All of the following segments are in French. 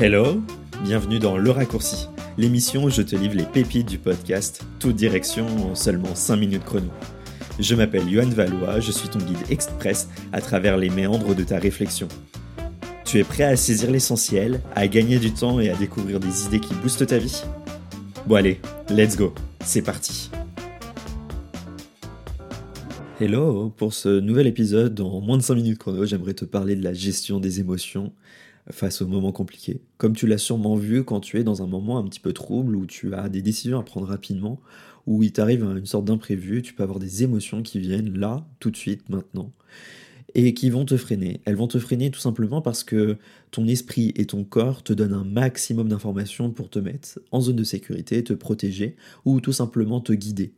Hello, bienvenue dans Le Raccourci, l'émission où je te livre les pépites du podcast, toute direction en seulement 5 minutes chrono. Je m'appelle Yohan Valois, je suis ton guide express à travers les méandres de ta réflexion. Tu es prêt à saisir l'essentiel, à gagner du temps et à découvrir des idées qui boostent ta vie? Bon allez, let's go, c'est parti Hello, pour ce nouvel épisode, en moins de 5 minutes chrono, j'aimerais te parler de la gestion des émotions face aux moments compliqués. Comme tu l'as sûrement vu quand tu es dans un moment un petit peu trouble, où tu as des décisions à prendre rapidement, où il t'arrive une sorte d'imprévu, tu peux avoir des émotions qui viennent là, tout de suite, maintenant, et qui vont te freiner. Elles vont te freiner tout simplement parce que ton esprit et ton corps te donnent un maximum d'informations pour te mettre en zone de sécurité, te protéger, ou tout simplement te guider.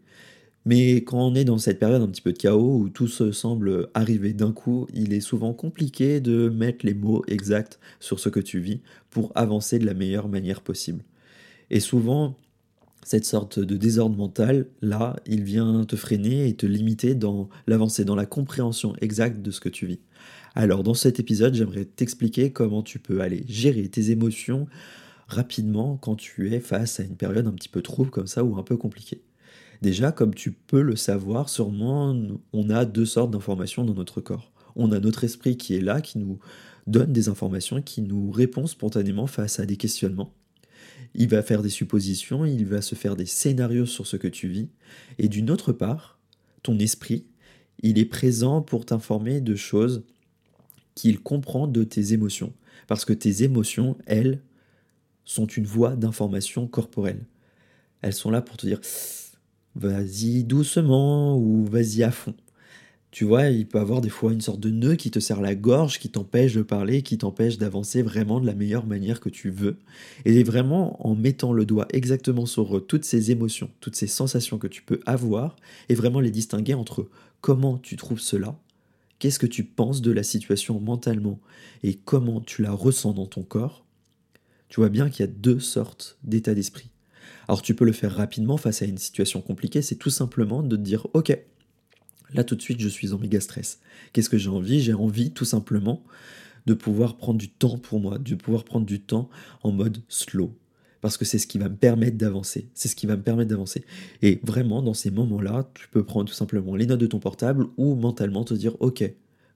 Mais quand on est dans cette période un petit peu de chaos où tout se semble arriver d'un coup, il est souvent compliqué de mettre les mots exacts sur ce que tu vis pour avancer de la meilleure manière possible. Et souvent, cette sorte de désordre mental, là, il vient te freiner et te limiter dans l'avancée, dans la compréhension exacte de ce que tu vis. Alors, dans cet épisode, j'aimerais t'expliquer comment tu peux aller gérer tes émotions rapidement quand tu es face à une période un petit peu trouble comme ça ou un peu compliquée. Déjà, comme tu peux le savoir, sûrement, on a deux sortes d'informations dans notre corps. On a notre esprit qui est là, qui nous donne des informations, qui nous répond spontanément face à des questionnements. Il va faire des suppositions, il va se faire des scénarios sur ce que tu vis. Et d'une autre part, ton esprit, il est présent pour t'informer de choses qu'il comprend de tes émotions. Parce que tes émotions, elles, sont une voie d'information corporelle. Elles sont là pour te dire vas-y doucement ou vas-y à fond. Tu vois, il peut avoir des fois une sorte de nœud qui te serre la gorge, qui t'empêche de parler, qui t'empêche d'avancer vraiment de la meilleure manière que tu veux. Et vraiment en mettant le doigt exactement sur toutes ces émotions, toutes ces sensations que tu peux avoir, et vraiment les distinguer entre comment tu trouves cela, qu'est-ce que tu penses de la situation mentalement, et comment tu la ressens dans ton corps, tu vois bien qu'il y a deux sortes d'état d'esprit. Alors tu peux le faire rapidement face à une situation compliquée, c'est tout simplement de te dire ok, là tout de suite je suis en méga stress. Qu'est-ce que j'ai envie? J'ai envie tout simplement de pouvoir prendre du temps pour moi, de pouvoir prendre du temps en mode slow. Parce que c'est ce qui va me permettre d'avancer. C'est ce qui va me permettre d'avancer. Et vraiment, dans ces moments-là, tu peux prendre tout simplement les notes de ton portable ou mentalement te dire, OK,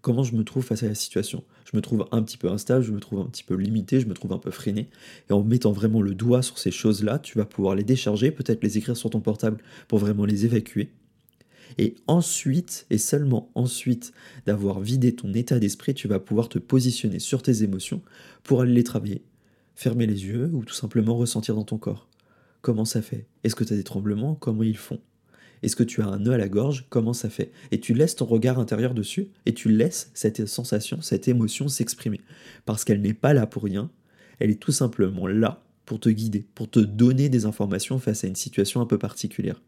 comment je me trouve face à la situation. Je me trouve un petit peu instable, je me trouve un petit peu limité, je me trouve un peu freiné. Et en mettant vraiment le doigt sur ces choses-là, tu vas pouvoir les décharger, peut-être les écrire sur ton portable pour vraiment les évacuer. Et ensuite, et seulement ensuite d'avoir vidé ton état d'esprit, tu vas pouvoir te positionner sur tes émotions pour aller les travailler. Fermer les yeux ou tout simplement ressentir dans ton corps. Comment ça fait? Est-ce que tu as des tremblements? Comment ils font? Est-ce que tu as un nœud à la gorge? Comment ça fait? Et tu laisses ton regard intérieur dessus et tu laisses cette sensation, cette émotion s'exprimer. Parce qu'elle n'est pas là pour rien, elle est tout simplement là pour te guider, pour te donner des informations face à une situation un peu particulière.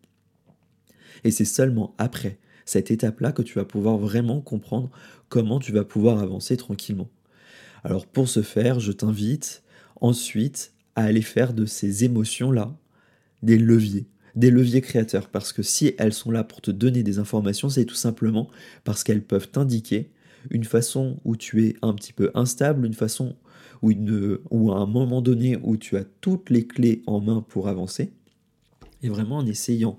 Et c'est seulement après cette étape-là que tu vas pouvoir vraiment comprendre comment tu vas pouvoir avancer tranquillement. Alors pour ce faire, je t'invite ensuite à aller faire de ces émotions-là des leviers des leviers créateurs, parce que si elles sont là pour te donner des informations, c'est tout simplement parce qu'elles peuvent t'indiquer une façon où tu es un petit peu instable, une façon où, à un moment donné où tu as toutes les clés en main pour avancer, et vraiment en essayant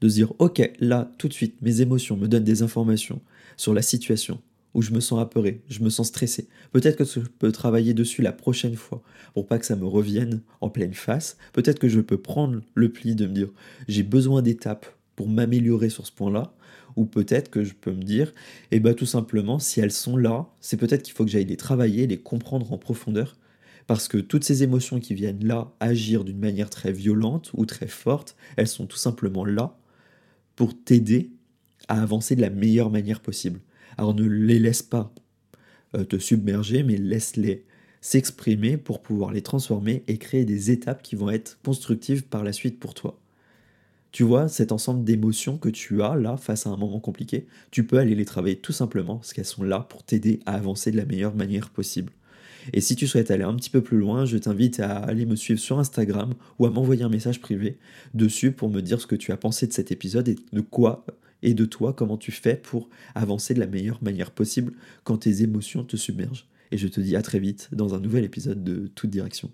de se dire, ok, là, tout de suite, mes émotions me donnent des informations sur la situation, où je me sens apeuré, je me sens stressé. Peut-être que je peux travailler dessus la prochaine fois pour pas que ça me revienne en pleine face. Peut-être que je peux prendre le pli de me dire j'ai besoin d'étapes pour m'améliorer sur ce point-là. Ou peut-être que je peux me dire, eh ben tout simplement, si elles sont là, c'est peut-être qu'il faut que j'aille les travailler, les comprendre en profondeur. Parce que toutes ces émotions qui viennent là agir d'une manière très violente ou très forte, elles sont tout simplement là pour t'aider à avancer de la meilleure manière possible. Alors ne les laisse pas euh, te submerger, mais laisse-les s'exprimer pour pouvoir les transformer et créer des étapes qui vont être constructives par la suite pour toi. Tu vois, cet ensemble d'émotions que tu as là face à un moment compliqué, tu peux aller les travailler tout simplement parce qu'elles sont là pour t'aider à avancer de la meilleure manière possible. Et si tu souhaites aller un petit peu plus loin, je t'invite à aller me suivre sur Instagram ou à m'envoyer un message privé dessus pour me dire ce que tu as pensé de cet épisode et de quoi et de toi, comment tu fais pour avancer de la meilleure manière possible quand tes émotions te submergent. et je te dis à très vite dans un nouvel épisode de Toute Direction.